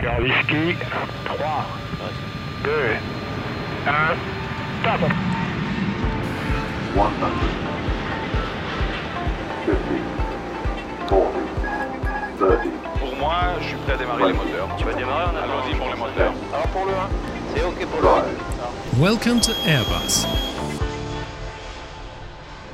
Cœur whisky. 3, 2, 1, stop. 100, 50, 40, 30, Pour moi, je suis prêt à démarrer les moteurs. Tu vas démarrer en attendant Allons-y pour les moteurs. Alors pour le 1. C'est ok pour le 5, Welcome to Airbus.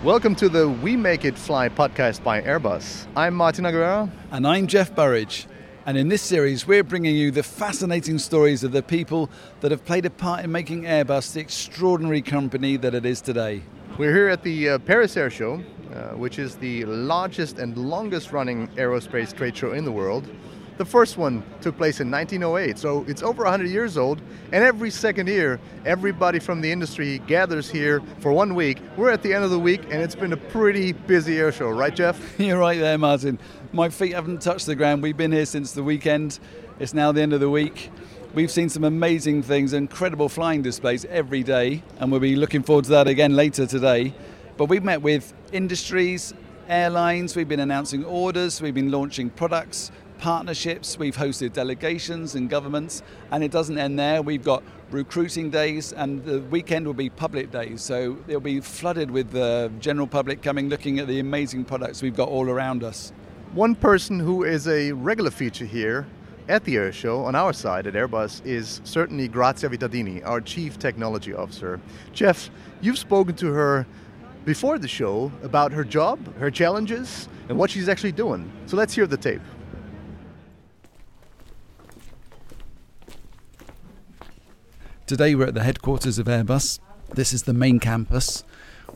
Welcome to the We Make It Fly podcast by Airbus. I'm Martin Aguilera. And I'm Jeff Burridge. And in this series, we're bringing you the fascinating stories of the people that have played a part in making Airbus the extraordinary company that it is today. We're here at the uh, Paris Air Show, uh, which is the largest and longest running aerospace trade show in the world. The first one took place in 1908, so it's over 100 years old. And every second year, everybody from the industry gathers here for one week. We're at the end of the week, and it's been a pretty busy air show, right, Jeff? You're right there, Martin. My feet haven't touched the ground. We've been here since the weekend. It's now the end of the week. We've seen some amazing things, incredible flying displays every day, and we'll be looking forward to that again later today. But we've met with industries, airlines, we've been announcing orders, we've been launching products, partnerships, we've hosted delegations and governments, and it doesn't end there. We've got recruiting days, and the weekend will be public days, so it'll be flooded with the general public coming looking at the amazing products we've got all around us. One person who is a regular feature here at the air show on our side at Airbus is certainly Grazia Vittadini, our Chief Technology Officer. Jeff, you've spoken to her before the show about her job, her challenges, and what she's actually doing. So let's hear the tape. Today we're at the headquarters of Airbus. This is the main campus.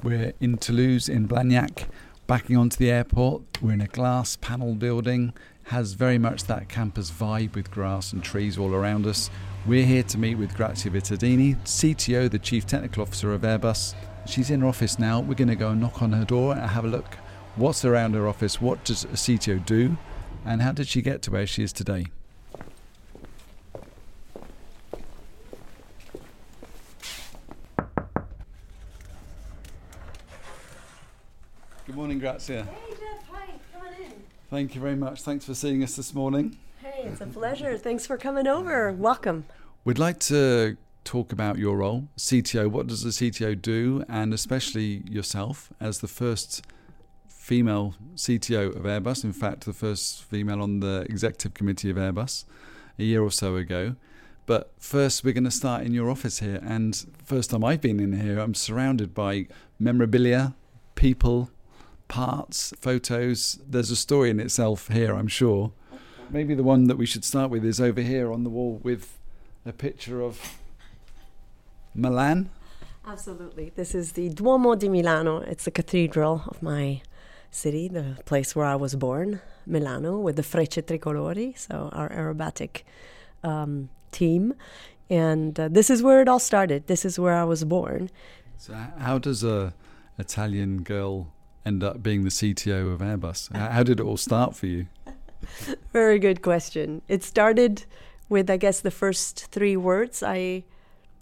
We're in Toulouse, in Blagnac, backing onto the airport. We're in a glass panel building, has very much that campus vibe with grass and trees all around us. We're here to meet with Grazia Vittadini, CTO, the Chief Technical Officer of Airbus. She's in her office now. We're going to go and knock on her door and have a look. What's around her office? What does a CTO do? And how did she get to where she is today? Grazia. Hey Jeff, hi, come on in. Thank you very much. Thanks for seeing us this morning. Hey, it's a pleasure. Thanks for coming over. Welcome. We'd like to talk about your role, CTO. What does a CTO do? And especially yourself as the first female CTO of Airbus, in fact, the first female on the executive committee of Airbus a year or so ago. But first, we're going to start in your office here. And first time I've been in here, I'm surrounded by memorabilia, people, parts, photos. There's a story in itself here, I'm sure. Maybe the one that we should start with is over here on the wall with a picture of Milan. Absolutely. This is the Duomo di Milano. It's the cathedral of my city, the place where I was born, Milano, with the Frecce Tricolori, so our aerobatic um, team. And uh, this is where it all started. This is where I was born. So, how does a Italian girl end up being the CTO of Airbus? How did it all start for you? Very good question. It started with, I guess, the first three words I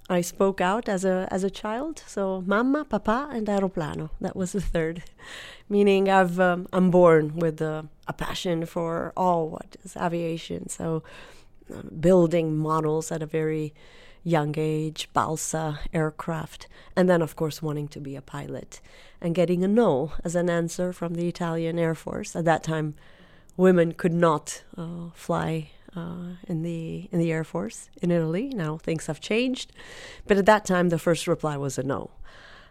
I spoke out as a as a child. So, mamma, papa, and aeroplano. That was the third, meaning I've um, I'm born with a, a passion for all what is aviation. So, uh, building models at a very young age, balsa aircraft, and then of course wanting to be a pilot, and getting a no as an answer from the Italian Air Force at that time women could not uh, fly uh, in the in the Air Force in Italy. Now things have changed, but at that time the first reply was a no,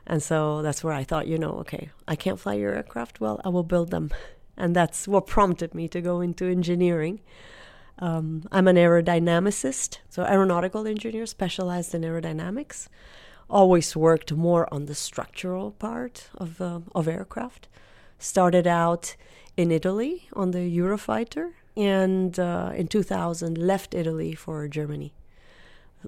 and so that's where I thought, you know, okay, I can't fly your aircraft. Well, I will build them, and that's what prompted me to go into engineering. Um, I'm an aerodynamicist, so aeronautical engineer specialized in aerodynamics. Always worked more on the structural part of uh, of aircraft. Started out in Italy on the Eurofighter, and uh, in 2000 left Italy for Germany.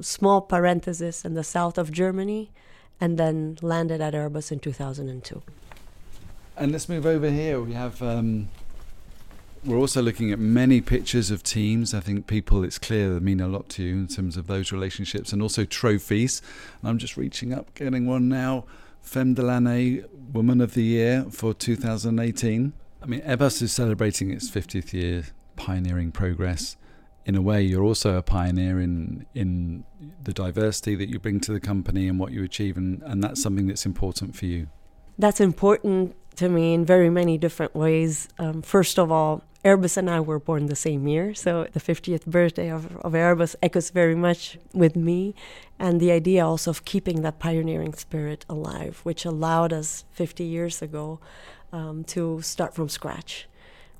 Small parenthesis in the south of Germany, and then landed at Airbus in 2002. And let's move over here. We have. Um, we're also looking at many pictures of teams. I think people, it's clear, that mean a lot to you in terms of those relationships and also trophies. And I'm just reaching up, getting one now. Femme de l'année, Woman of the Year for 2018. I mean, Airbus is celebrating its 50th year pioneering progress in a way, you're also a pioneer in in the diversity that you bring to the company and what you achieve, and, and that's something that's important for you. That's important to me in very many different ways. Um, first of all, Airbus and I were born the same year, so the 50th birthday of, of Airbus echoes very much with me. And the idea also of keeping that pioneering spirit alive, which allowed us 50 years ago um, to start from scratch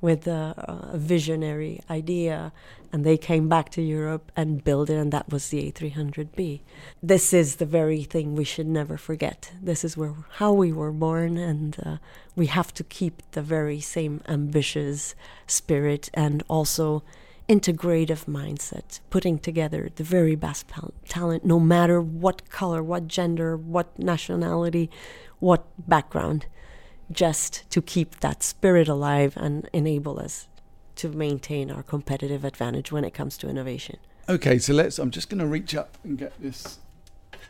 with a, a, visionary idea, and they came back to Europe and built it, and that was the A300B. This is the very thing we should never forget. This is where how we were born, and uh, we have to keep the very same ambitious spirit and also integrative mindset, putting together the very best talent, no matter what color, what gender, what nationality, what background just to keep that spirit alive and enable us to maintain our competitive advantage when it comes to innovation. Okay, so let's. I'm just going to reach up and get this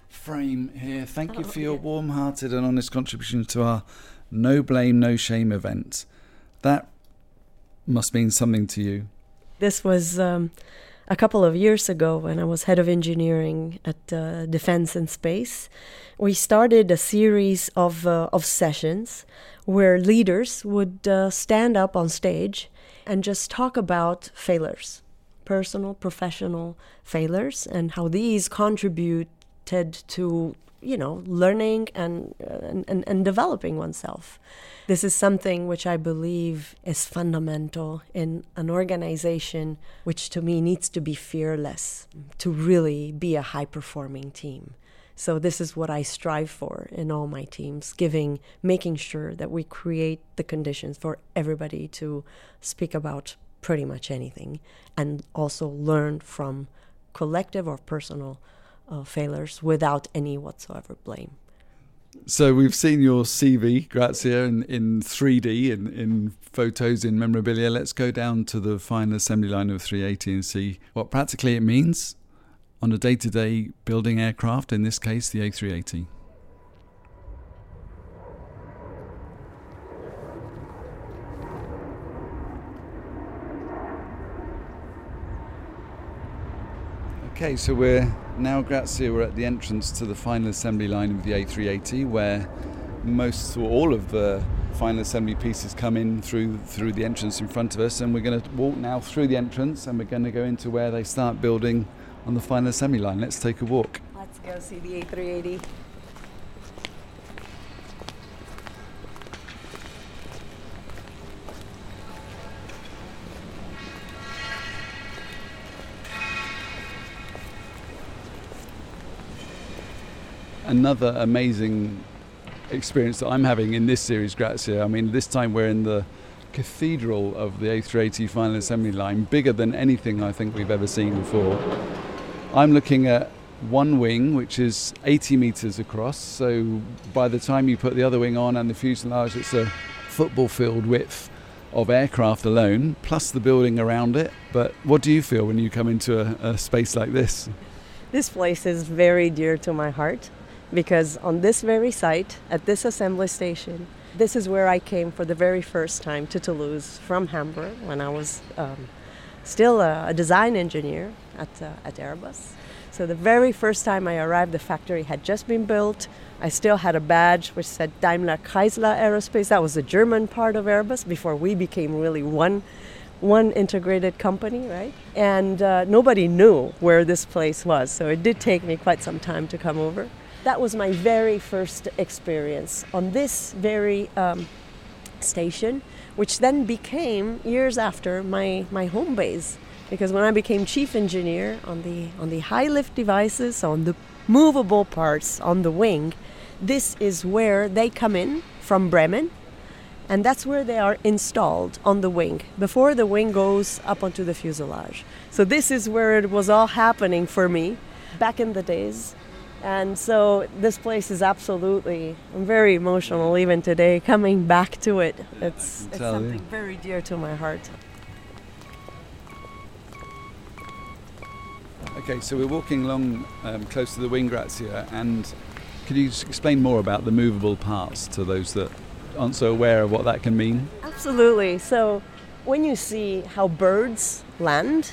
frame here. Thank you Oh, for your yeah. warm hearted and honest contribution to our No Blame, No Shame event. That must mean something to you. This was um, a couple of years ago when I was head of engineering at uh, Defense and Space. We started a series of, uh, of sessions where leaders would uh, stand up on stage and just talk about failures, personal, professional failures, and how these contributed to you know learning and, and, and developing oneself. This is something which I believe is fundamental in an organization which to me needs to be fearless to really be a high performing team. So this is what I strive for in all my teams, giving making sure that we create the conditions for everybody to speak about pretty much anything and also learn from collective or personal uh, failures without any whatsoever blame. So we've seen your CV, Grazia, in, in 3D, in, in photos, in memorabilia. Let's go down to the final assembly line of 380 and see what practically it means on a day-to-day building aircraft, in this case the A380. Okay, so we're now, Grazia, we're at the entrance to the final assembly line of the A380, where most or all of the final assembly pieces come in through through the entrance in front of us, and we're going to walk now through the entrance, and we're going to go into where they start building on the final assembly line. Let's take a walk. Let's go see the A380. Another amazing experience that I'm having in this series, Grazia. I mean, this time we're in the cathedral of the A380 final assembly line, bigger than anything I think we've ever seen before. I'm looking at one wing, which is 80 meters across. So by the time you put the other wing on and the fuselage, it's a football field width of aircraft alone, plus the building around it. But what do you feel when you come into a, a space like this? This place is very dear to my heart because on this very site, at this assembly station, this is where I came for the very first time to Toulouse from Hamburg when I was um, still a, a design engineer at, uh, at Airbus. So the very first time I arrived, the factory had just been built. I still had a badge which said Daimler Chrysler Aerospace. That was the German part of Airbus before we became really one, one integrated company, right? And uh, nobody knew where this place was. So it did take me quite some time to come over. That was my very first experience on this very um, station, which then became years after my, my home base because when I became chief engineer on the on the high lift devices, on the movable parts on the wing, this is where they come in from Bremen, and that's where they are installed on the wing before the wing goes up onto the fuselage. So this is where it was all happening for me back in the days. And so this place is absolutely I'm very emotional even today coming back to it. It's, it's something very dear to my heart. Okay, so we're walking along um, close to the wing Grazia, and could you explain more about the movable parts to those that aren't so aware of what that can mean? Absolutely. So, when you see how birds land,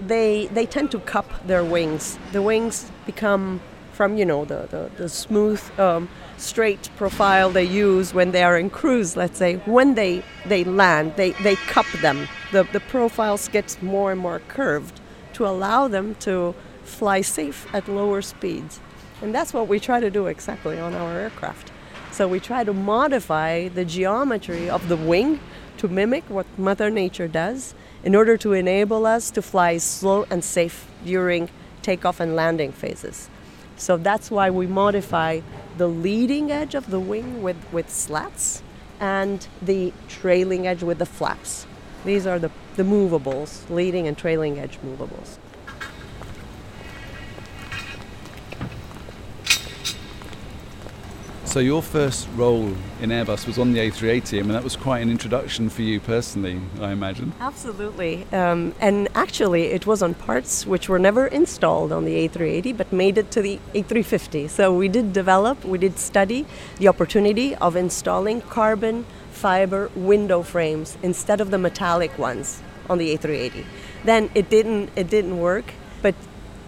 they they tend to cup their wings. The wings become from you know the the, the smooth. Um, straight profile they use when they are in cruise let's say when they they land they they cup them. The the profiles get more and more curved to allow them to fly safe at lower speeds. And that's what we try to do exactly on our aircraft. So we try to modify the geometry of the wing to mimic what mother nature does in order to enable us to fly slow and safe during takeoff and landing phases so that's why we modify the leading edge of the wing with, with slats and the trailing edge with the flaps. These are the, the movables, leading and trailing edge movables. So your first role in Airbus was on the A380. I mean, that was quite an introduction for you personally, I imagine. Absolutely. Um, and actually, it was on parts which were never installed on the A380 but made it to the A350. So we did develop, we did study the opportunity of installing carbon fiber window frames instead of the metallic ones on the A380. Then it didn't it didn't work, but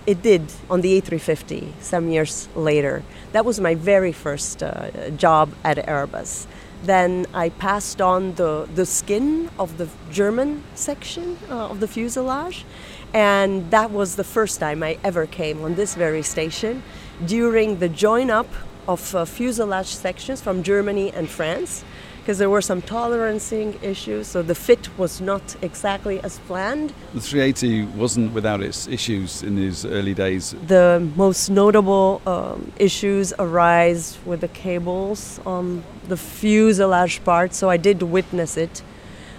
it did on the A350 some years later. That was my very first uh, job at Airbus. Then I passed on the, the skin of the German section uh, of the fuselage, and that was the first time I ever came on this very station during the join up of uh, fuselage sections from Germany and France because there were some tolerancing issues, so the fit was not exactly as planned. The 380 wasn't without its issues in these early days. The most notable um, issues arise with the cables on the fuselage part, so I did witness it.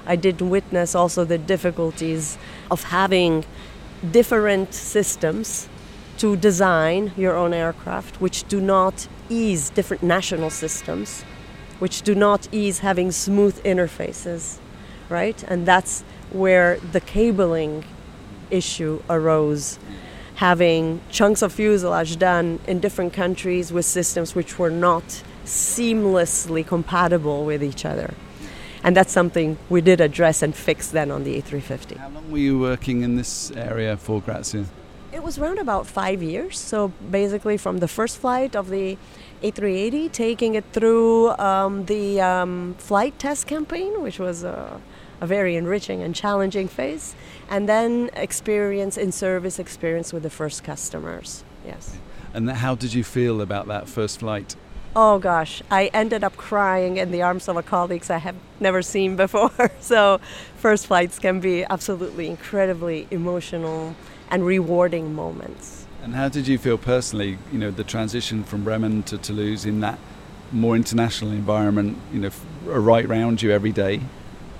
I did witness also the difficulties of having different systems to design your own aircraft, which do not ease different national systems which do not ease having smooth interfaces, right? And that's where the cabling issue arose. Having chunks of fuselage done in different countries with systems which were not seamlessly compatible with each other. And that's something we did address and fix then on the A350. How long were you working in this area for Grazia? Was around about five years. So basically, from the first flight of the A380, taking it through um, the um, flight test campaign, which was a, a, very enriching and challenging phase, and then experience in service experience with the first customers. Yes. And how did you feel about that first flight? Oh gosh, I ended up crying in the arms of a colleagues I have never seen before. so, first flights can be absolutely incredibly emotional and rewarding moments. And how did you feel personally, you know, the transition from Bremen to Toulouse in that more international environment, you know, right around you every day?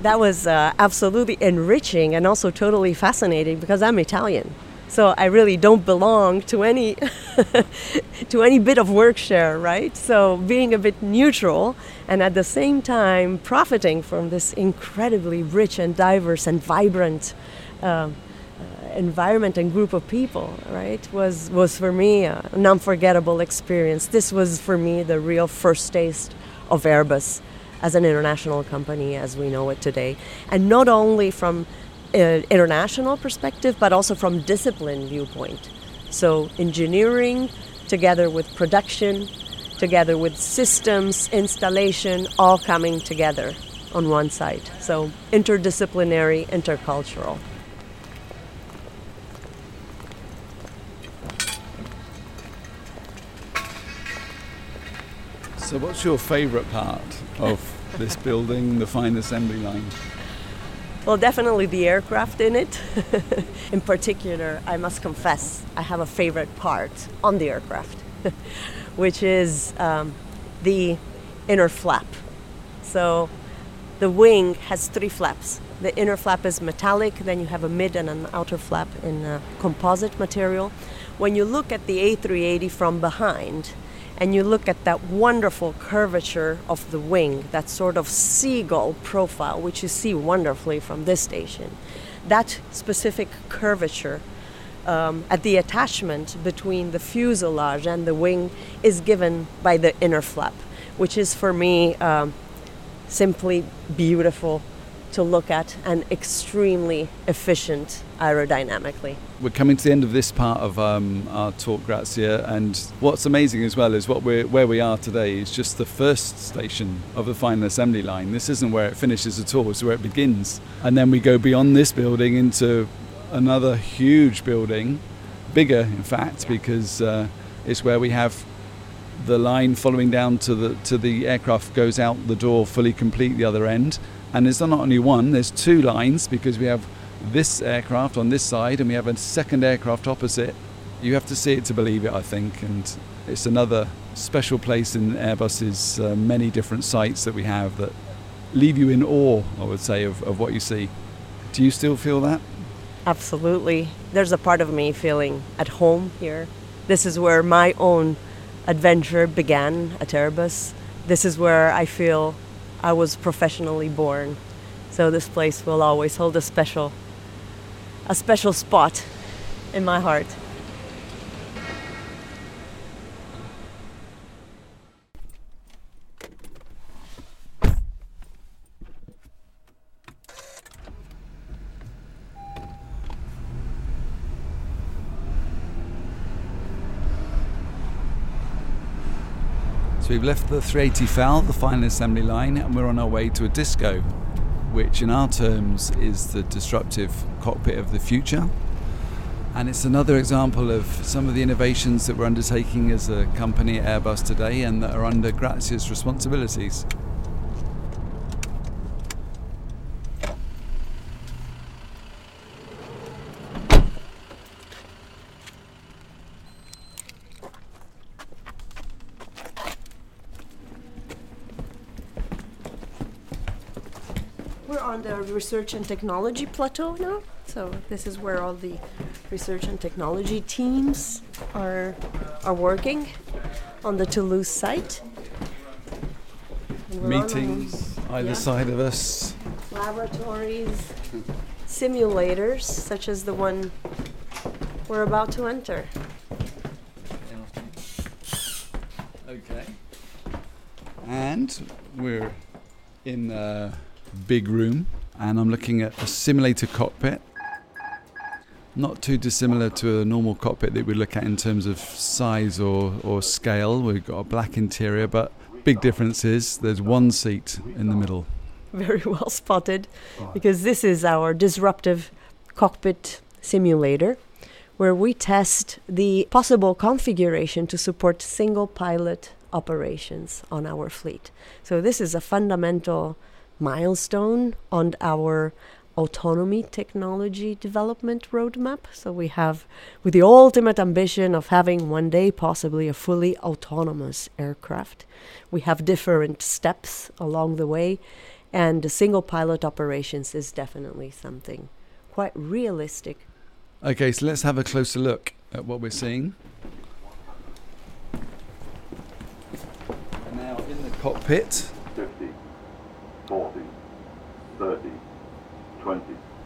That was uh, absolutely enriching and also totally fascinating because I'm Italian. So I really don't belong to any to any bit of work share, right? So being a bit neutral and at the same time profiting from this incredibly rich and diverse and vibrant uh, environment and group of people, right, was, was for me an unforgettable experience. This was for me the real first taste of Airbus as an international company as we know it today. And not only from an international perspective, but also from discipline viewpoint. So engineering together with production, together with systems, installation, all coming together on one site. So interdisciplinary, intercultural. So, what's your favourite part of this building, the fine assembly line? Well, definitely the aircraft in it. in particular, I must confess, I have a favorite part on the aircraft, which is um, the inner flap. So, the wing has three flaps. The inner flap is metallic, then you have a mid and an outer flap in uh, composite material. When you look at the A380 from behind, and you look at that wonderful curvature of the wing, that sort of seagull profile, which you see wonderfully from this station, that specific curvature um, at the attachment between the fuselage and the wing is given by the inner flap, which is for me um, simply beautiful to look at and extremely efficient aerodynamically. We're coming to the end of this part of um, our talk, Grazia, and what's amazing as well is what we're, where we are today is just the first station of the final assembly line. This isn't where it finishes at all, it's where it begins. And then we go beyond this building into another huge building, bigger in fact, because uh, it's where we have the line following down to the to the aircraft goes out the door fully complete the other end and there's not only one there's two lines because we have this aircraft on this side and we have a second aircraft opposite you have to see it to believe it i think and it's another special place in airbus's uh, many different sites that we have that leave you in awe i would say of, of what you see do you still feel that Absolutely. There's a part of me feeling at home here. This is where my own adventure began at Airbus. This is where I feel I was professionally born. So this place will always hold a special a special spot in my heart. So we've left the 380 FAL, the final assembly line, and we're on our way to a disco, which in our terms is the disruptive cockpit of the future. And it's another example of some of the innovations that we're undertaking as a company at Airbus today and that are under Grazia's responsibilities. We're on the research and technology plateau now. So this is where all the research and technology teams are are working on the Toulouse site. And on Meetings either yeah. side of us. laboratories, simulators such as the one we're about to enter. Okay. And we're in a big room, and I'm looking at a simulator cockpit. Not too dissimilar to a normal cockpit that we look at in terms of size or, or scale. We've got a black interior, but big difference is there's one seat in the middle. Very well spotted, because this is our disruptive cockpit simulator where we test the possible configuration to support single pilot operations on our fleet. So, this is a fundamental milestone on our autonomy technology development roadmap. So, we have, with the ultimate ambition of having one day possibly a fully autonomous aircraft, we have different steps along the way, and single pilot operations is definitely something quite realistic Okay, so let's have a closer look at what we're seeing. And now in the cockpit, 50, 40, 30, 20,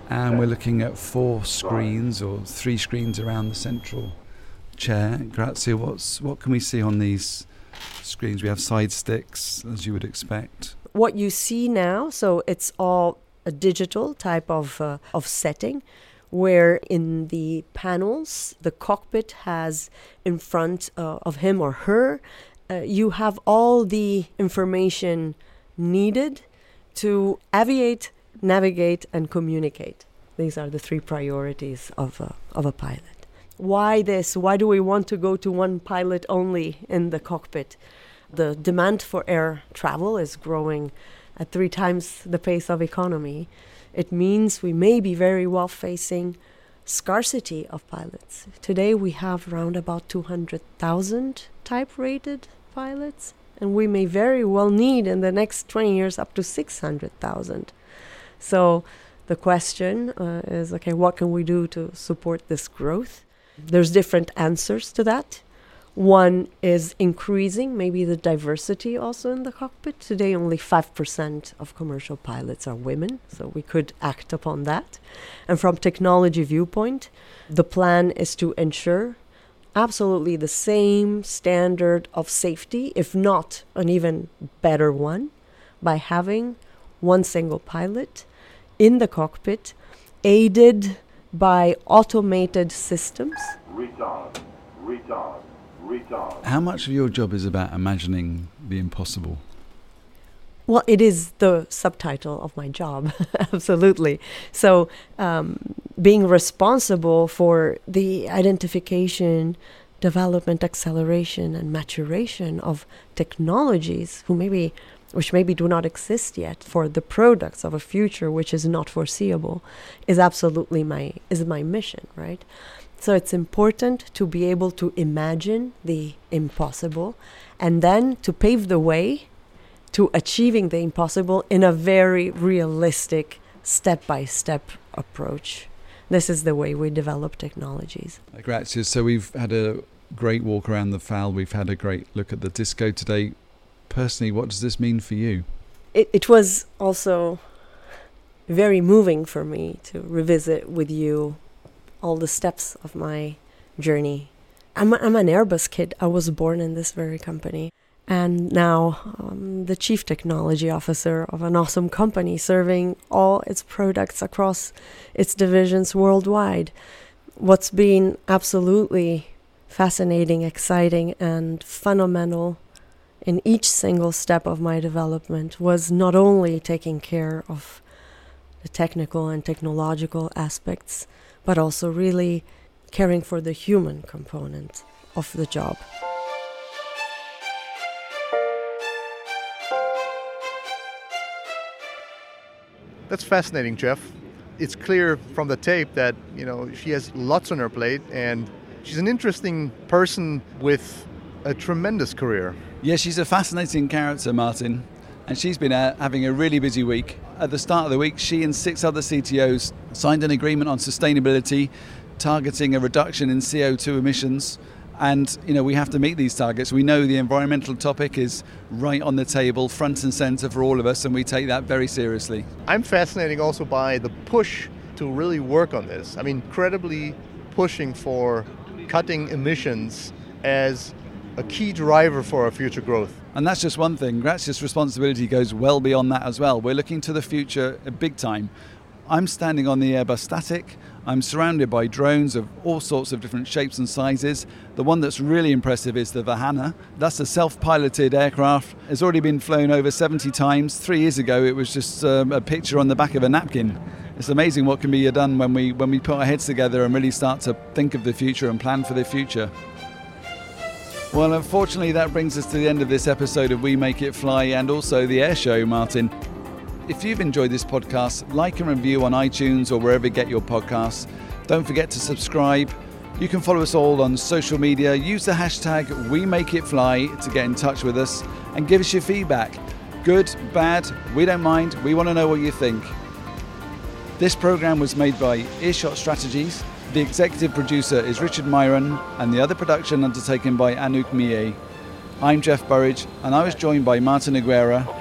and we're looking at four screens or three screens around the central chair. Grazia, what's what can we see on these screens? We have side sticks, as you would expect. what you see now, so it's all a digital type of uh, of setting, where in the panels the cockpit has in front uh, of him or her, uh, you have all the information needed to aviate, navigate, and communicate. These are the three priorities of a, of a pilot. Why this? Why do we want to go to one pilot only in the cockpit? The demand for air travel is growing at three times the pace of economy. It means we may be very well facing scarcity of pilots. Today we have around about 200,000 type rated pilots, and we may very well need in the next 20 years up to 600,000. So the question uh, is okay, what can we do to support this growth? There's different answers to that. One is increasing maybe the diversity also in the cockpit. Today, only 5% of commercial pilots are women, so we could act upon that. And from technology viewpoint, the plan is to ensure absolutely the same standard of safety, if not an even better one, by having one single pilot in the cockpit, aided by automated systems. retard, retard, retard. How much of your job is about imagining the impossible? Well, it is the subtitle of my job, absolutely. So, um, being responsible for the identification, development, acceleration, and maturation of technologies who maybe, which maybe do not exist yet, for the products of a future which is not foreseeable, is absolutely my is my mission, right? So it's important to be able to imagine the impossible, and then to pave the way to achieving the impossible in a very realistic step by step approach. This is the way we develop technologies. Grazia. So we've had a great walk around the FAL. We've had a great look at the disco today. Personally, what does this mean for you? It, it was also very moving for me to revisit with you all the steps of my journey. I'm, a, I'm an Airbus kid. I was born in this very company. And now um, the chief technology officer of an awesome company serving all its products across its divisions worldwide. What's been absolutely fascinating, exciting, and phenomenal in each single step of my development was not only taking care of the technical and technological aspects, but also really caring for the human component of the job. That's fascinating, Jeff. It's clear from the tape that, you know, she has lots on her plate and she's an interesting person with a tremendous career. Yeah, she's a fascinating character, Martin, and she's been uh, having a really busy week. At the start of the week, she and six other CTOs signed an agreement on sustainability, targeting a reduction in CO2 emissions. And you know we have to meet these targets. We know the environmental topic is right on the table, front and center for all of us, and we take that very seriously. I'm fascinated also by the push to really work on this. I mean, incredibly pushing for cutting emissions as a key driver for our future growth. And that's just one thing. Grazia's responsibility goes well beyond that as well. We're looking to the future big time. I'm standing on the Airbus Static. I'm surrounded by drones of all sorts of different shapes and sizes. The one that's really impressive is the Vahana. That's a self piloted aircraft. It's already been flown over 70 times. Three years ago, it was just um, a picture on the back of a napkin. It's amazing what can be done when we, when we put our heads together and really start to think of the future and plan for the future. Well, unfortunately, that brings us to the end of this episode of We Make It Fly and also the Air Show, Martin. If you've enjoyed this podcast, like and review on iTunes or wherever you get your podcasts. Don't forget to subscribe. You can follow us all on social media. Use the hashtag WeMakeItFly to get in touch with us and give us your feedback. Good, bad, we don't mind. We want to know what you think. This program was made by Earshot Strategies. The executive producer is Richard Myron, and the other production undertaken by Anouk Mie. I'm Jeff Burridge, and I was joined by Martin Aguera.